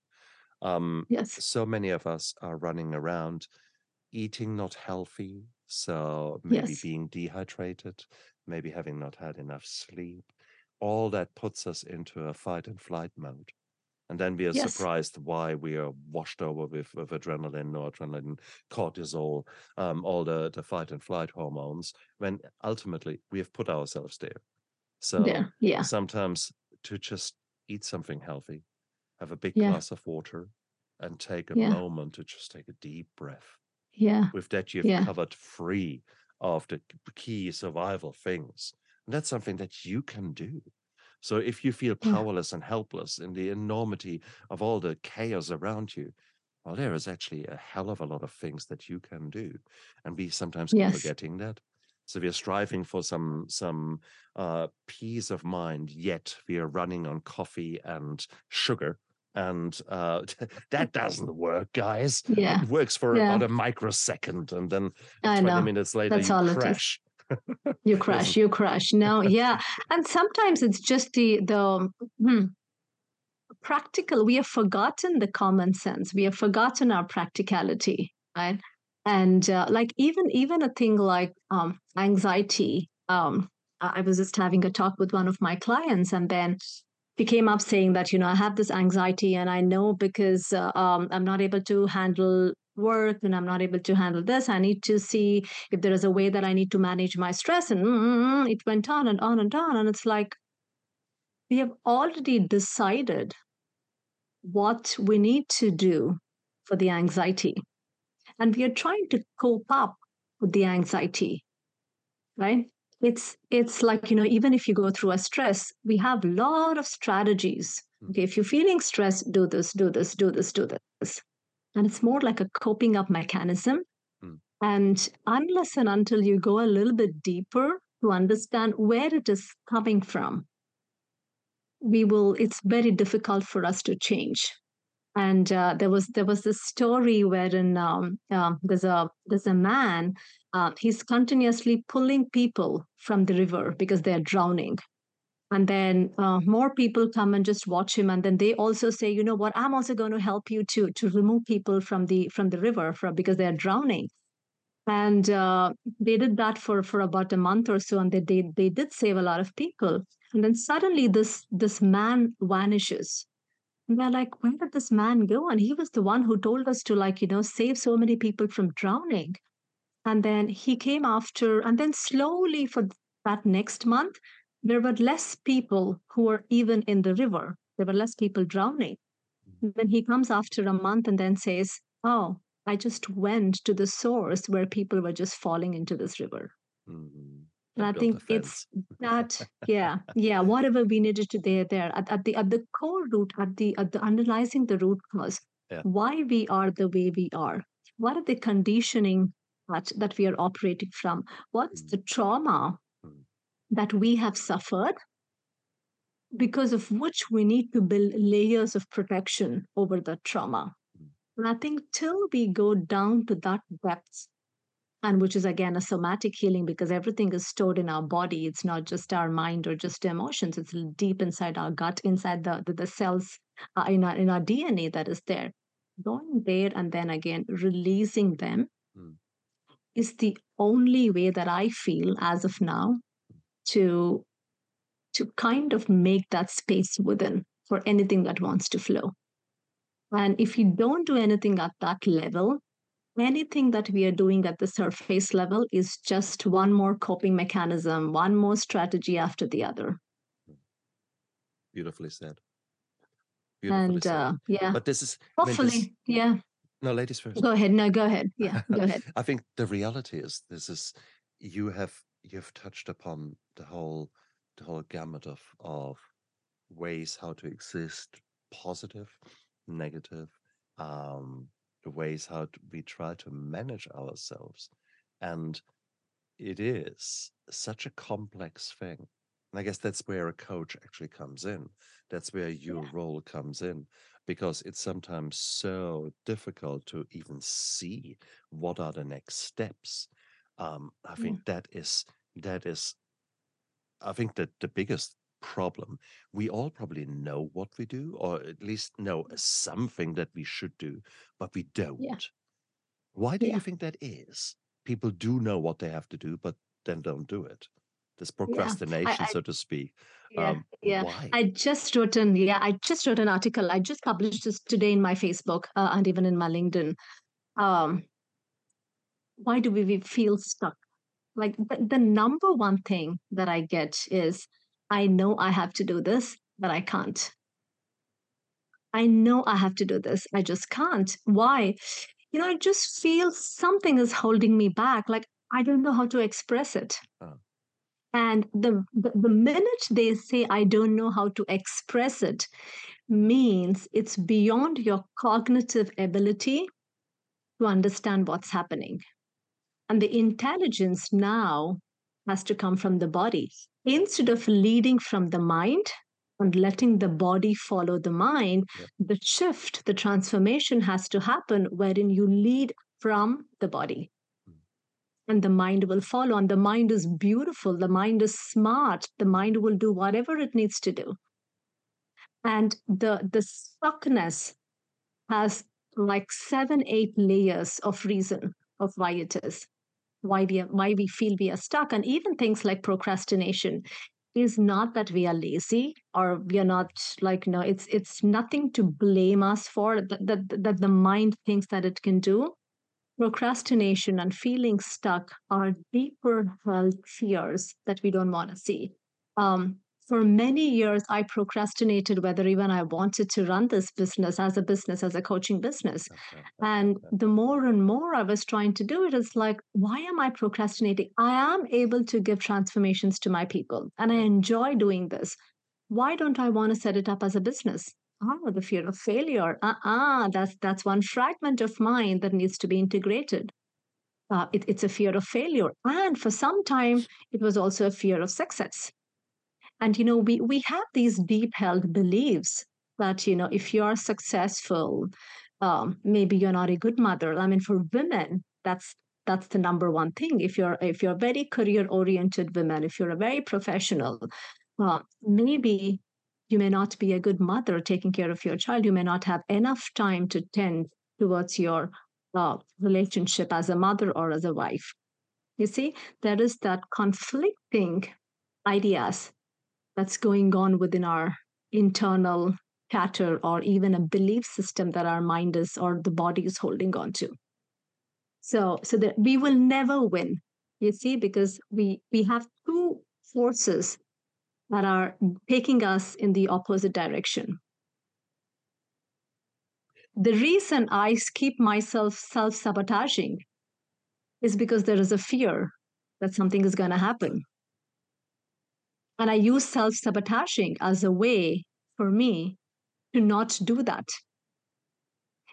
Um, Yes. so many of us are running around eating not healthy, so maybe Yes. being dehydrated, maybe having not had enough sleep. All that puts us into a fight and flight mode. And then we are Yes. surprised why we are washed over with, with adrenaline, noradrenaline, cortisol, um, all the, the fight and flight hormones, when ultimately we have put ourselves there. So There. Yeah. sometimes to just eat something healthy, have a big Yeah. glass of water, and take a Yeah. moment to just take a deep breath. Yeah. With that, you've Yeah. covered free of the key survival things. And that's something that you can do. So if you feel Yeah. powerless and helpless in the enormity of all the chaos around you, well, there is actually a hell of a lot of things that you can do. And we sometimes keep Yes. forgetting that. So we are striving for some some uh, peace of mind, yet we are running on coffee and sugar. And uh, (laughs) that doesn't work, guys. Yeah. It works for Yeah. about a microsecond, and then I 20 know. minutes later That's you all it is. crash. You (laughs) crash. You crash. No. (laughs) Yeah. And sometimes it's just the the hmm, practical. We have forgotten the common sense. We have forgotten our practicality, right? And uh, like even even a thing like um, anxiety. Um, I I was just having a talk with one of my clients, and then he came up saying that you know I have this anxiety, and I know because uh, um, I'm not able to handle work and I'm not able to handle this. I need to see if there is a way that I need to manage my stress. And mm, it went on and on and on. And it's like we have already decided what we need to do for the anxiety. And we are trying to cope up with the anxiety, right? It's it's like, you know, even if you go through a stress, we have a lot of strategies. Mm. Okay, if you're feeling stressed, do this, do this, do this, do this. And it's more like a coping up mechanism. Mm. And unless and until you go a little bit deeper to understand where it is coming from, we will it's very difficult for us to change and uh, there was there was this story wherein um, uh, there's a there's a man uh, he's continuously pulling people from the river because they're drowning and then uh, more people come and just watch him and then they also say you know what? I'm also going to help you to to remove people from the from the river from because they're drowning. And uh, they did that for for about a month or so and they, they they did save a lot of people. And then suddenly this this man vanishes. And we're like where did this man go? And he was the one who told us to like you know save so many people from drowning. And then he came after and then slowly for that next month there were less people who were even in the river. There were less people drowning. Then he comes after a month and then says, Oh, I just went to the source where people were just falling into this river. Mhm. And I think it's that, (laughs) yeah, yeah, whatever we needed to there, there at, at the at the core root, at the at the underlying the root cause, Yeah. why we are the way we are. What are the conditioning that that we are operating from? What's Mm. the trauma. That we have suffered because of which we need to build layers of protection over the trauma. And I think till we go down to that depth, and which is again a somatic healing because everything is stored in our body, it's not just our mind or just emotions, it's deep inside our gut, inside the, the, the cells uh, in, our, in our DNA that is there. Going there and then again releasing them Mm. is the only way that I feel as of now to to kind of make that space within for anything that wants to flow. And if you don't do anything at that level, anything that we are doing at the surface level is just one more coping mechanism, one more strategy after the other. Beautifully said. Beautifully and said. uh, yeah, but this is hopefully, this- yeah. no, ladies first. Go ahead. No, go ahead. Yeah, go (laughs) ahead. I think the reality is this is you have you've touched upon the whole the whole gamut of of ways how to exist positive negative um the ways how to, we try to manage ourselves. And it is such a complex thing. And i guess that's where a coach actually comes in. That's where your role comes in because it's sometimes so difficult to even see what are the next steps um, i Yeah. think that is that is i think that the biggest problem we all probably know what we do or at least know something that we should do but we don't why do Yeah. you think that is people do know what they have to do but then don't do it this procrastination I- so to speak Yeah, um, yeah. why I just wrote an yeah, I just wrote an article. I just published this today in my Facebook uh, and even in my LinkedIn. Um, why do we, feel stuck? Like the, the number one thing that I get is I know I have to do this, but I can't. I know I have to do this. I just can't. Why? You know, I just feel something is holding me back. Like I don't know how to express it. Oh. And the, the the minute they say I don't know how to express it means it's beyond your cognitive ability to understand what's happening. And the intelligence now has to come from the body. Instead of leading from the mind and letting the body follow the mind, Yeah. the shift, the transformation has to happen wherein you lead from the body. Mm. And the mind will follow. And the mind is beautiful. The mind is smart. The mind will do whatever it needs to do. And the the stuckness has like seven, eight layers of reason of why it is, why we are, why we feel we are stuck, and even things like procrastination is not that we are lazy or we are not like no, it's it's nothing to blame us for that that, that the mind thinks that it can do. Procrastination and feeling stuck are deeper held fears that we don't want to see. Um, for many years, I procrastinated whether even I wanted to run this business as a business, as a coaching business. And the more and more I was trying to do it, it's like, why am I procrastinating? I am able to give transformations to my people and I enjoy doing this. Why don't I want to set it up as a business? Oh, the fear of failure. Uh-uh, that's that's one fragment of mine that needs to be integrated. Uh, it, it's a fear of failure. And for some time, it was also a fear of success. And you know we we have these deep held beliefs that you know if you're successful um, maybe you're not a good mother. I mean for women that's that's the number one thing. If you're if you're very career oriented women if you're a very professional uh, maybe you may not be a good mother taking care of your child. You may not have enough time to tend towards your uh, relationship as a mother or as a wife. You see there is that conflicting ideas that's going on within our internal chatter or even a belief system that our mind is or the body is holding on to. So so that we will never win you see because we we have two forces that are taking us in the opposite direction. The reason i keep myself self-sabotaging is because there is a fear that something is going to happen and i use self-sabotaging as a way for me to not do that.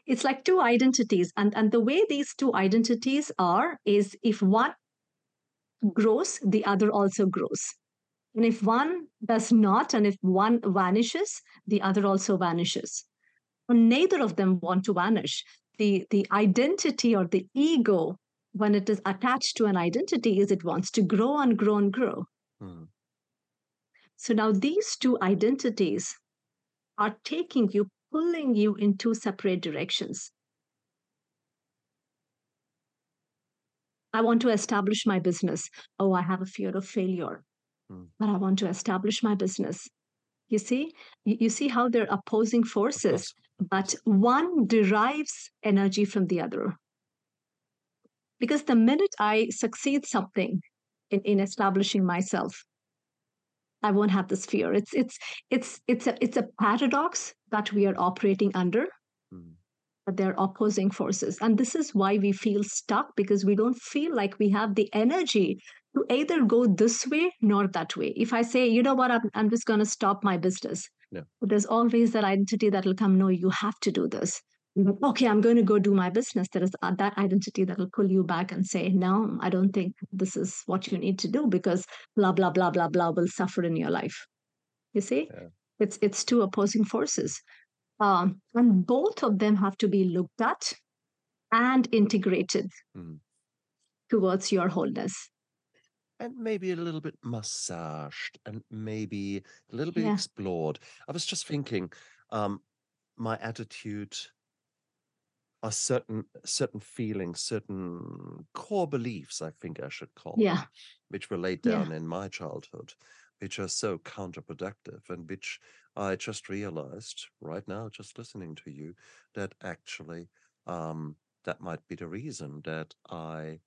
It's like two identities and and the way these two identities are is if one grows the other also grows. And if one does not and if one vanishes the other also vanishes. And neither of them want to vanish. The the identity or the ego when it is attached to an identity is it wants to grow and grow and grow. Hmm. So now these two identities are taking you pulling you in two separate directions. I want to establish my business. Oh, I have a fear of failure, Hmm. but I want to establish my business. You see, you, you see how they're opposing forces, but one derives energy from the other. Because the minute I succeed something in, in establishing myself, I won't have this fear. It's it's it's it's a it's a paradox that we are operating under, Hmm. but they're opposing forces. And this is why we feel stuck because we don't feel like we have the energy to either go this way nor that way. If I say, you know what, I'm, I'm just going to stop my business, there's always that identity that will come, no, you have to do this. But, okay, I'm going to go do my business. There is uh, that identity that will pull you back and say, no, I don't think this is what you need to do because blah, blah, blah, blah, blah will suffer in your life. You see? Yeah. It's, it's two opposing forces. Um, and both of them have to be looked at and integrated Hmm. towards your wholeness. and maybe a little bit massaged and maybe a little bit Yeah. explored. I was just thinking, um, my attitude are certain certain feelings, certain core beliefs, I think I should call them, which were laid Yeah. down in my childhood, which are so counterproductive and which I just realized right now, just listening to you, that actually um, that might be the reason that I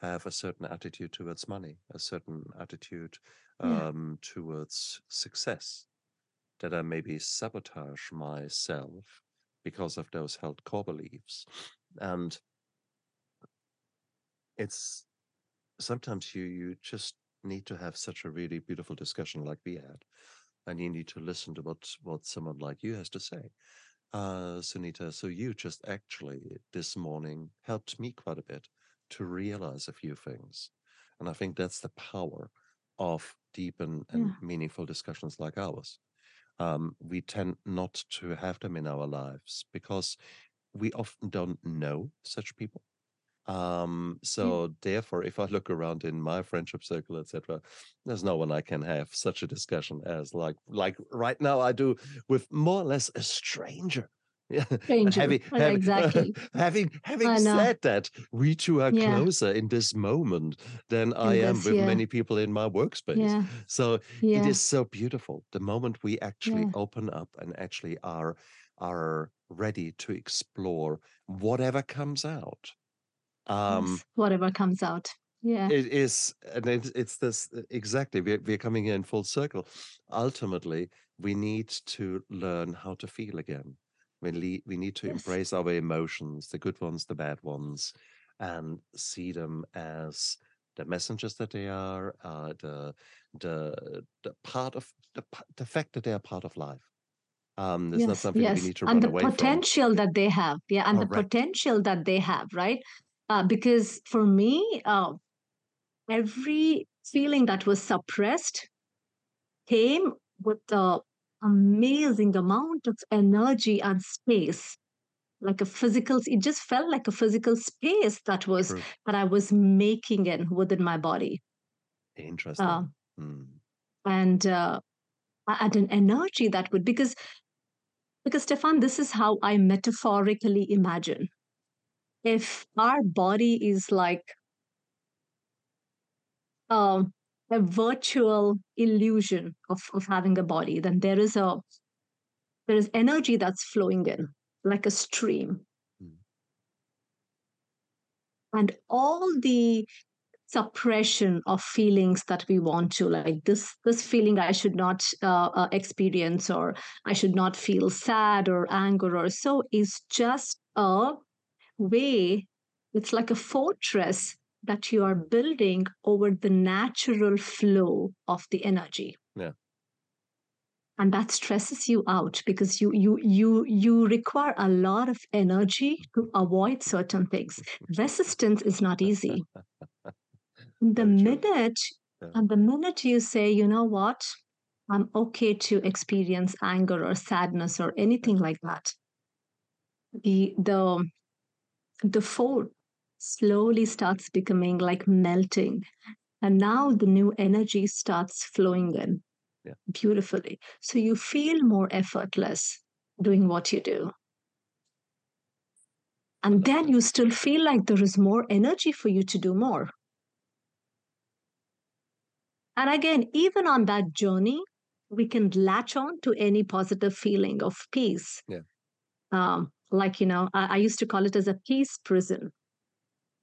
have a certain attitude towards money, a certain attitude Yeah. um, towards success, that I maybe sabotage myself because of those held core beliefs. And it's sometimes you you just need to have such a really beautiful discussion like we had, and you need to listen to what what someone like you has to say. Uh, Sunitha, so you just actually this morning helped me quite a bit to realize a few things. And I think that's the power of deep and, and Yeah. meaningful discussions like ours. Um, we tend not to have them in our lives because we often don't know such people. Um, so therefore, if I look around in my friendship circle, etc., there's no one I can have such a discussion as like like right now I do with more or less a stranger. Yeah, Stranger. having, (laughs) Uh, having, (laughs) exactly. having having said that, we two are Yeah. closer in this moment than I am this, with yeah. many people in my workspace. Yeah. So it is so beautiful the moment we actually open up and actually are are ready to explore whatever comes out. Um, yes. Whatever comes out. Yeah. it is, and it, it's this exactly. We're, we're coming in full circle. Ultimately, we need to learn how to feel again. We, we need to Yes. embrace our emotions, the good ones, the bad ones, and see them as the messengers that they are, uh, the the the part of the the fact that they are part of life. Um, it's not yes. something we Yes. need to And run the away from. potential that they have. Yeah. And the potential that they have, right? Uh, because for me, uh, every feeling that was suppressed came with the amazing amount of energy and space like a physical it just felt like a physical space that was True. that i was making in within my body Interesting. uh, Mm. and uh, at an energy that would because because stefan this is how i metaphorically imagine if our body is like um, a virtual illusion of, of having a body then there is a there is energy that's flowing in like a stream Mm. and all the suppression of feelings that we want to like this this feeling i should not uh, uh, experience or i should not feel sad or anger or so is just a way it's like a fortress that you are building over the natural flow of the energy. Yeah. and that stresses you out because you you you you require a lot of energy to avoid certain things. (laughs) Resistance is not easy. (laughs) The minute Yeah. and the minute you say you know what? I'm okay to experience anger or sadness or anything like that the the the food slowly starts becoming like melting. And now the new energy starts flowing in Yeah. beautifully. So you feel more effortless doing what you do. And then you still feel like there is more energy for you to do more. And again even on that journey we can latch on to any positive feeling of peace. Yeah. um, like you know I, I used to call it as a peace prison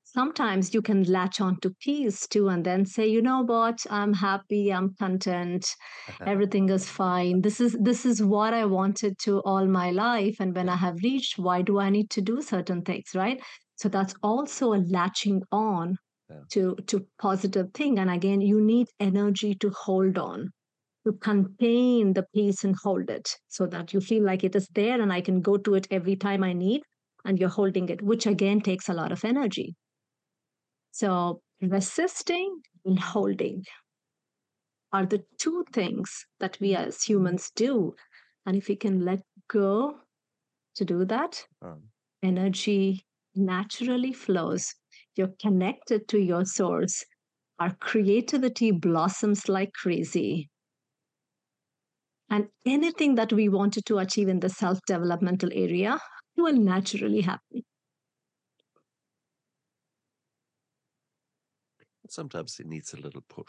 sometimes you can latch on to peace too and then say you know what? I'm happy i'm content (laughs) everything is fine. This is this is what i wanted to all my life and when i have reached why do i need to do certain things right? So that's also a latching on Yeah. to to positive thing and again you need energy to hold on to contain the peace and hold it so that you feel like it is there and i can go to it every time i need and you're holding it which again takes a lot of energy so resisting and holding are the two things that we as humans do. And if we can let go to do that, Um, energy naturally flows. You're connected to your source. Our creativity blossoms like crazy. And anything that we wanted to achieve in the self developmental area will naturally happen. Sometimes it needs a little push.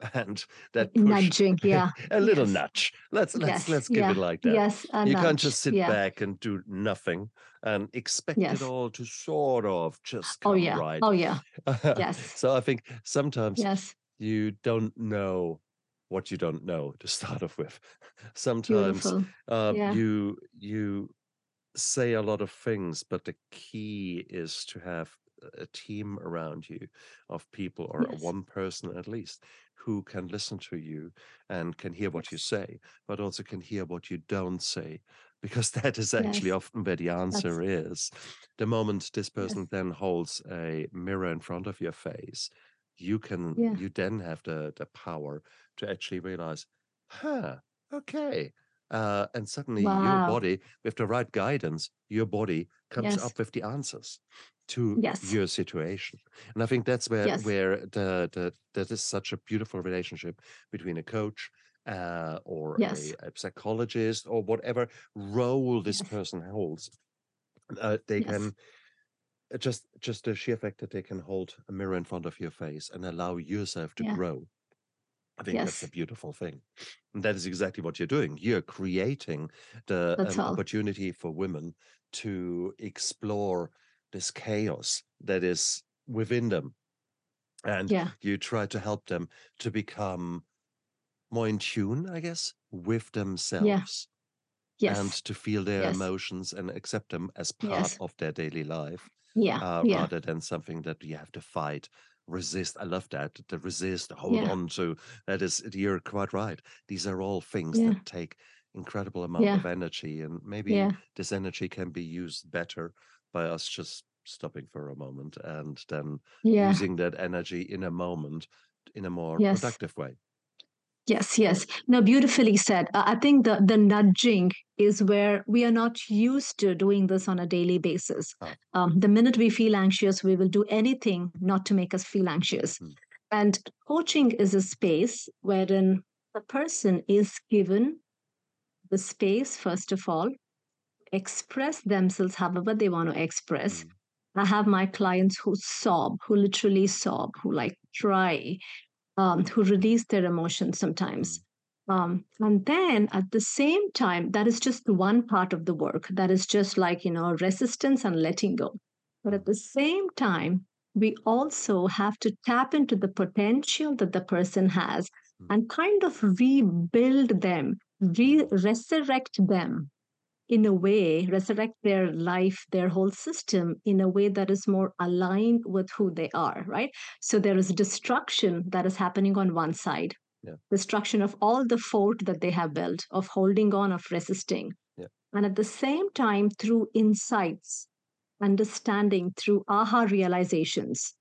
(laughs) And that push, Nudging, yeah. (laughs) a little Yes. nudge. Let's let's yes. let's give yeah. it like that. Yes. you can't just sit yeah. back and do nothing and expect Yes. it all to sort of just Oh come yeah. right. Oh yeah. (laughs) Yes. so I think sometimes Yes. you don't know what you don't know to start off with. Sometimes uh, Yeah. you you say a lot of things, but the key is to have a team around you of people or Yes. one person at least who can listen to you and can hear what you say, but also can hear what you don't say. (laughs) Because that is actually Yes. often where the answer is. The moment this Yes. person then holds a mirror in front of your face, you can Yeah. you then have the the power to actually realize, huh, okay. Uh, and suddenly your body, with the right guidance, your body comes Yes. up with the answers to Yes. your situation. And I think that's where Yes. where the the that is such a beautiful relationship between a coach uh, or Yes. a, a psychologist or whatever role this person holds. Uh, they can uh, just just the sheer fact that they can hold a mirror in front of your face and allow yourself to Yeah. grow. I think that's a beautiful thing. And that is exactly what you're doing. You're creating the an opportunity for women to explore this chaos that is within them. And Yeah. you try to help them to become more in tune, I guess, with themselves and Yes. to feel their Yes. emotions and accept them as part Yes. of their daily life Yeah. uh, Yeah. rather than something that you have to fight, resist. I love that. The resist, hold Yeah. on to. That is, you're quite right. These are all things Yeah. that take incredible amount Yeah. of energy, and maybe Yeah. this energy can be used better by us just stopping for a moment and then Yeah. using that energy in a moment in a more Yes. productive way. Yes, yes. No, beautifully said. Uh, I think the the nudging is where we are not used to doing this on a daily basis. Ah. Um, the minute we feel anxious, we will do anything not to make us feel anxious. Mm. And coaching is a space wherein the person is given the space, first of all, express themselves however they want to express. Mm. I have my clients who sob, who literally sob, who like cry, um, who release their emotions sometimes. Um, and then at the same time, that is just one part of the work. That is just like, you know, resistance and letting go. But at the same time, we also have to tap into the potential that the person has Mm. and kind of rebuild them, re- resurrect them in a way, resurrect their life, their whole system in a way that is more aligned with who they are, right? So there is destruction that is happening on one side, Yeah. destruction of all the fort that they have built, of holding on, of resisting. Yeah. And at the same time, through insights, understanding, through aha realizations,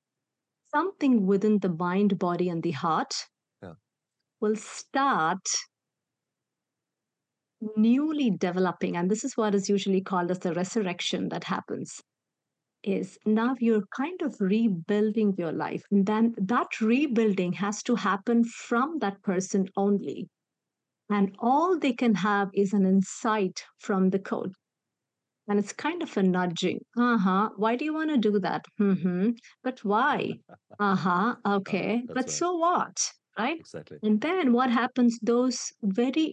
something within the mind, body, and the heart Yeah. will start newly developing and this is what is usually called as the resurrection that happens is now you're kind of rebuilding your life. And then that rebuilding has to happen from that person only. And all they can have is an insight from the code. And it's kind of a nudging. Uh-huh why do you want to do that? Mm-hmm but why? (laughs) Uh-huh okay That's but right. so what right? Exactly. and then what happens, those very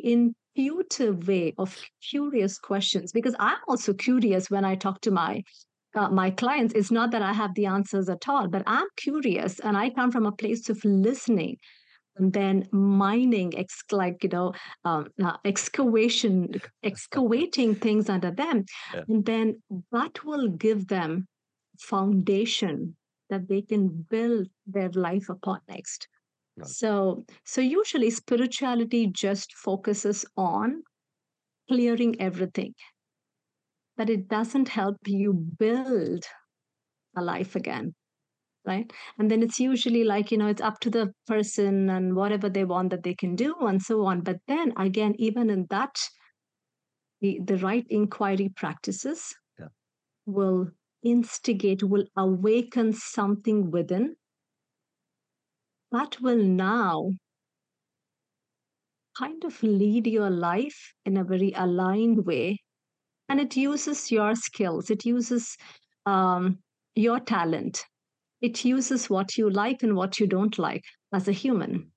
intuitive way of curious questions, because I'm also curious when I talk to my uh, my clients. It's not that I have the answers at all, but I'm curious and I come from a place of listening and then mining, ex- like, you know, um, uh, excavation, excavating things under them. Yeah. And then that will give them foundation that they can build their life upon next. Right. So, so usually spirituality just focuses on clearing everything, but it doesn't help you build a life again, right? And then it's usually like, you know, it's up to the person and whatever they want that they can do and so on. But then again, even in that, the, the right inquiry practices Yeah. will instigate, will awaken something within that will now kind of lead your life in a very aligned way. And it uses your skills, it uses um, your talent, it uses what you like and what you don't like as a human.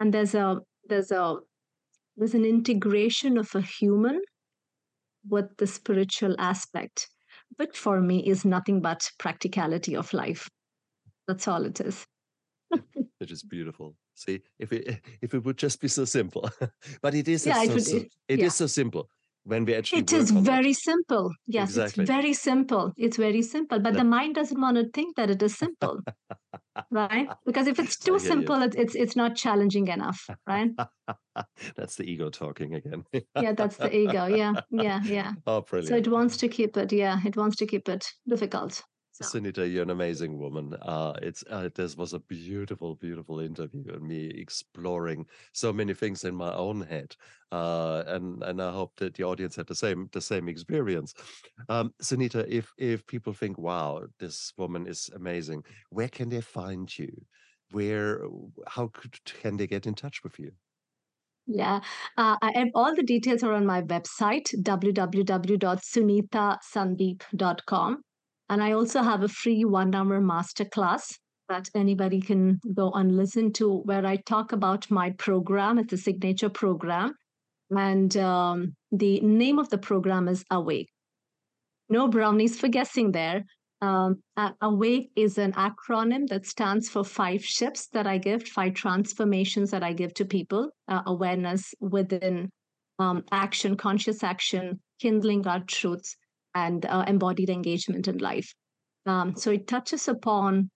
And there's a there's a there's an integration of a human with the spiritual aspect, which for me is nothing but practicality of life. That's all it is. Which is beautiful. See, if it eh, if it would just be so simple, (laughs) but it is Yeah, it so, would- so it- it is yeah. so simple when we actually It is on that. very simple. Yes, Exactly. it's very simple. It's very simple. But Yeah. the mind doesn't want to think that it is simple, right? (laughs) Because if it's too you. simple, it's it's it's not challenging enough, right? (laughs) That's the ego talking again. Yeah, that's the ego. Yeah, yeah, yeah. oh, brilliant. So it wants to keep it. Yeah, it wants to keep it difficult. So. Sunitha, you're an amazing woman. Uh, it's uh, this was a beautiful, beautiful interview, and me exploring so many things in my own head. Uh, and and I hope that the audience had the same the same experience. Um, Sunitha, if if people think, "Wow, this woman is amazing," where can they find you? Where, how could, can they get in touch with you? Yeah, uh, I have all the details are on my website, www.sunithasandeep.com. And I also have a free one hour masterclass that anybody can go and listen to, where I talk about my program. It's a signature program. And um, the name of the program is Awake. No brownies for guessing there. Um, Awake is an acronym that stands for five shifts that I give, five transformations that I give to people uh, awareness within um, action, conscious action, kindling our truths, and uh, embodied engagement in life. Um, so it touches upon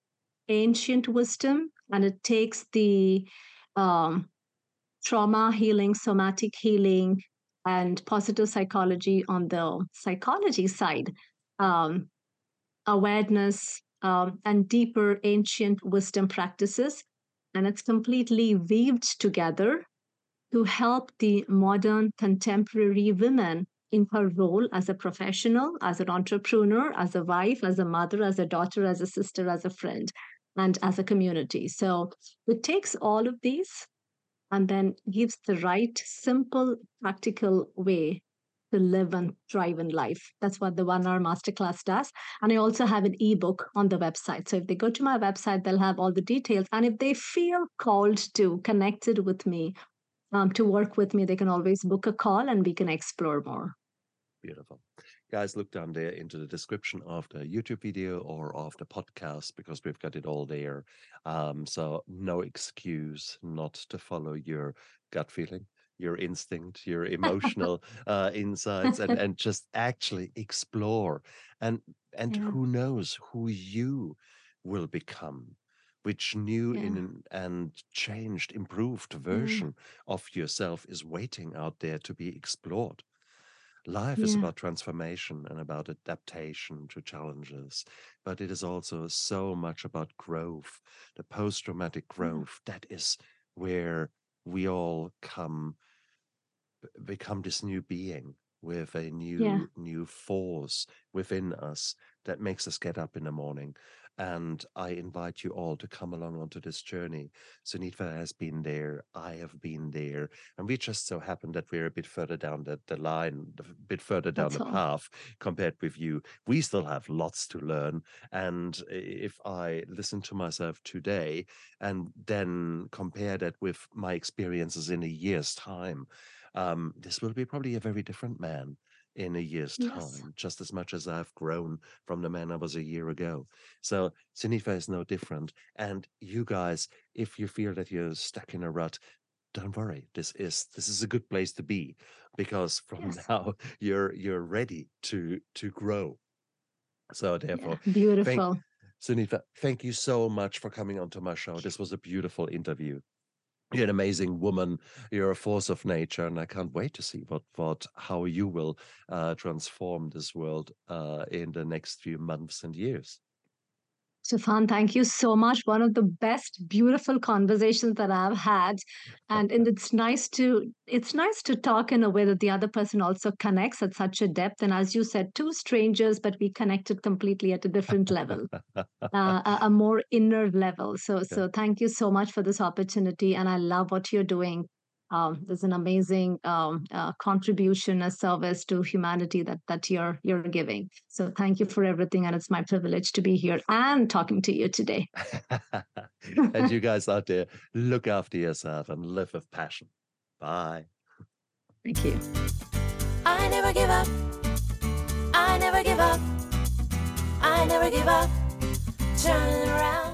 ancient wisdom and it takes the um, trauma healing, somatic healing, and positive psychology on the psychology side, um, awareness, um, and deeper ancient wisdom practices and it's completely weaved together to help the modern contemporary women in her role as a professional, as an entrepreneur, as a wife, as a mother, as a daughter, as a sister, as a friend, and as a community. So it takes all of these and then gives the right, simple, practical way to live and thrive in life. That's what the one hour masterclass does. And I also have an ebook on the website. So if they go to my website, they'll have all the details. And if they feel called to connected with me, um, to work with me, they can always book a call and we can explore more. Beautiful. Guys, look down there into the description of the YouTube video or of the podcast because we've got it all there. Um, so no excuse not to follow your gut feeling, your instinct, your emotional (laughs) uh, insights, and and just actually explore. And and Yeah. who knows who you will become, which new Yeah. in and changed, improved Yeah. version of yourself is waiting out there to be explored. Life is about transformation and about adaptation to challenges, but it is also so much about growth, the post traumatic Yeah. Mm. growth. That is where we all come, become this new being with a Yeah. new, new force within us that makes us get up in the morning. And I invite you all to come along onto this journey. Sunitha has been there. I have been there. And we just so happen that we're a bit further down the, the line, a bit further down That's the all. path compared with you. We still have lots to learn. And if I listen to myself today and then compare that with my experiences in a year's time, um, this will be probably a very different man in a year's Yes. time, just as much as I've grown from the man I was a year ago. So Sunitha is no different. And you guys, if you feel that you're stuck in a rut, don't worry. This is this is a good place to be because from Yes. now you're you're ready to to grow. So Yeah. therefore, thank Beautiful. Sunitha, thank you so much for coming onto my show. This was a beautiful interview. You're an amazing woman. You're a force of nature, and I can't wait to see what what how you will uh, transform this world uh, in the next few months and years. Stefan, thank you so much. One of the best, beautiful conversations that I've had. And, and it's nice to it's nice to talk in a way that the other person also connects at such a depth. And as you said, two strangers, but we connected completely at a different level, uh, a, a (laughs) more inner level. So so thank you so much for this opportunity. And I love what you're doing. Um, there's an amazing um, uh, contribution, a service to humanity that that you're you're giving. So thank you for everything, and it's my privilege to be here and talking to you today. (laughs) and you guys out there, look after yourself and live with passion. Bye. Thank you. I never give up. I never give up. I never give up. Turn around.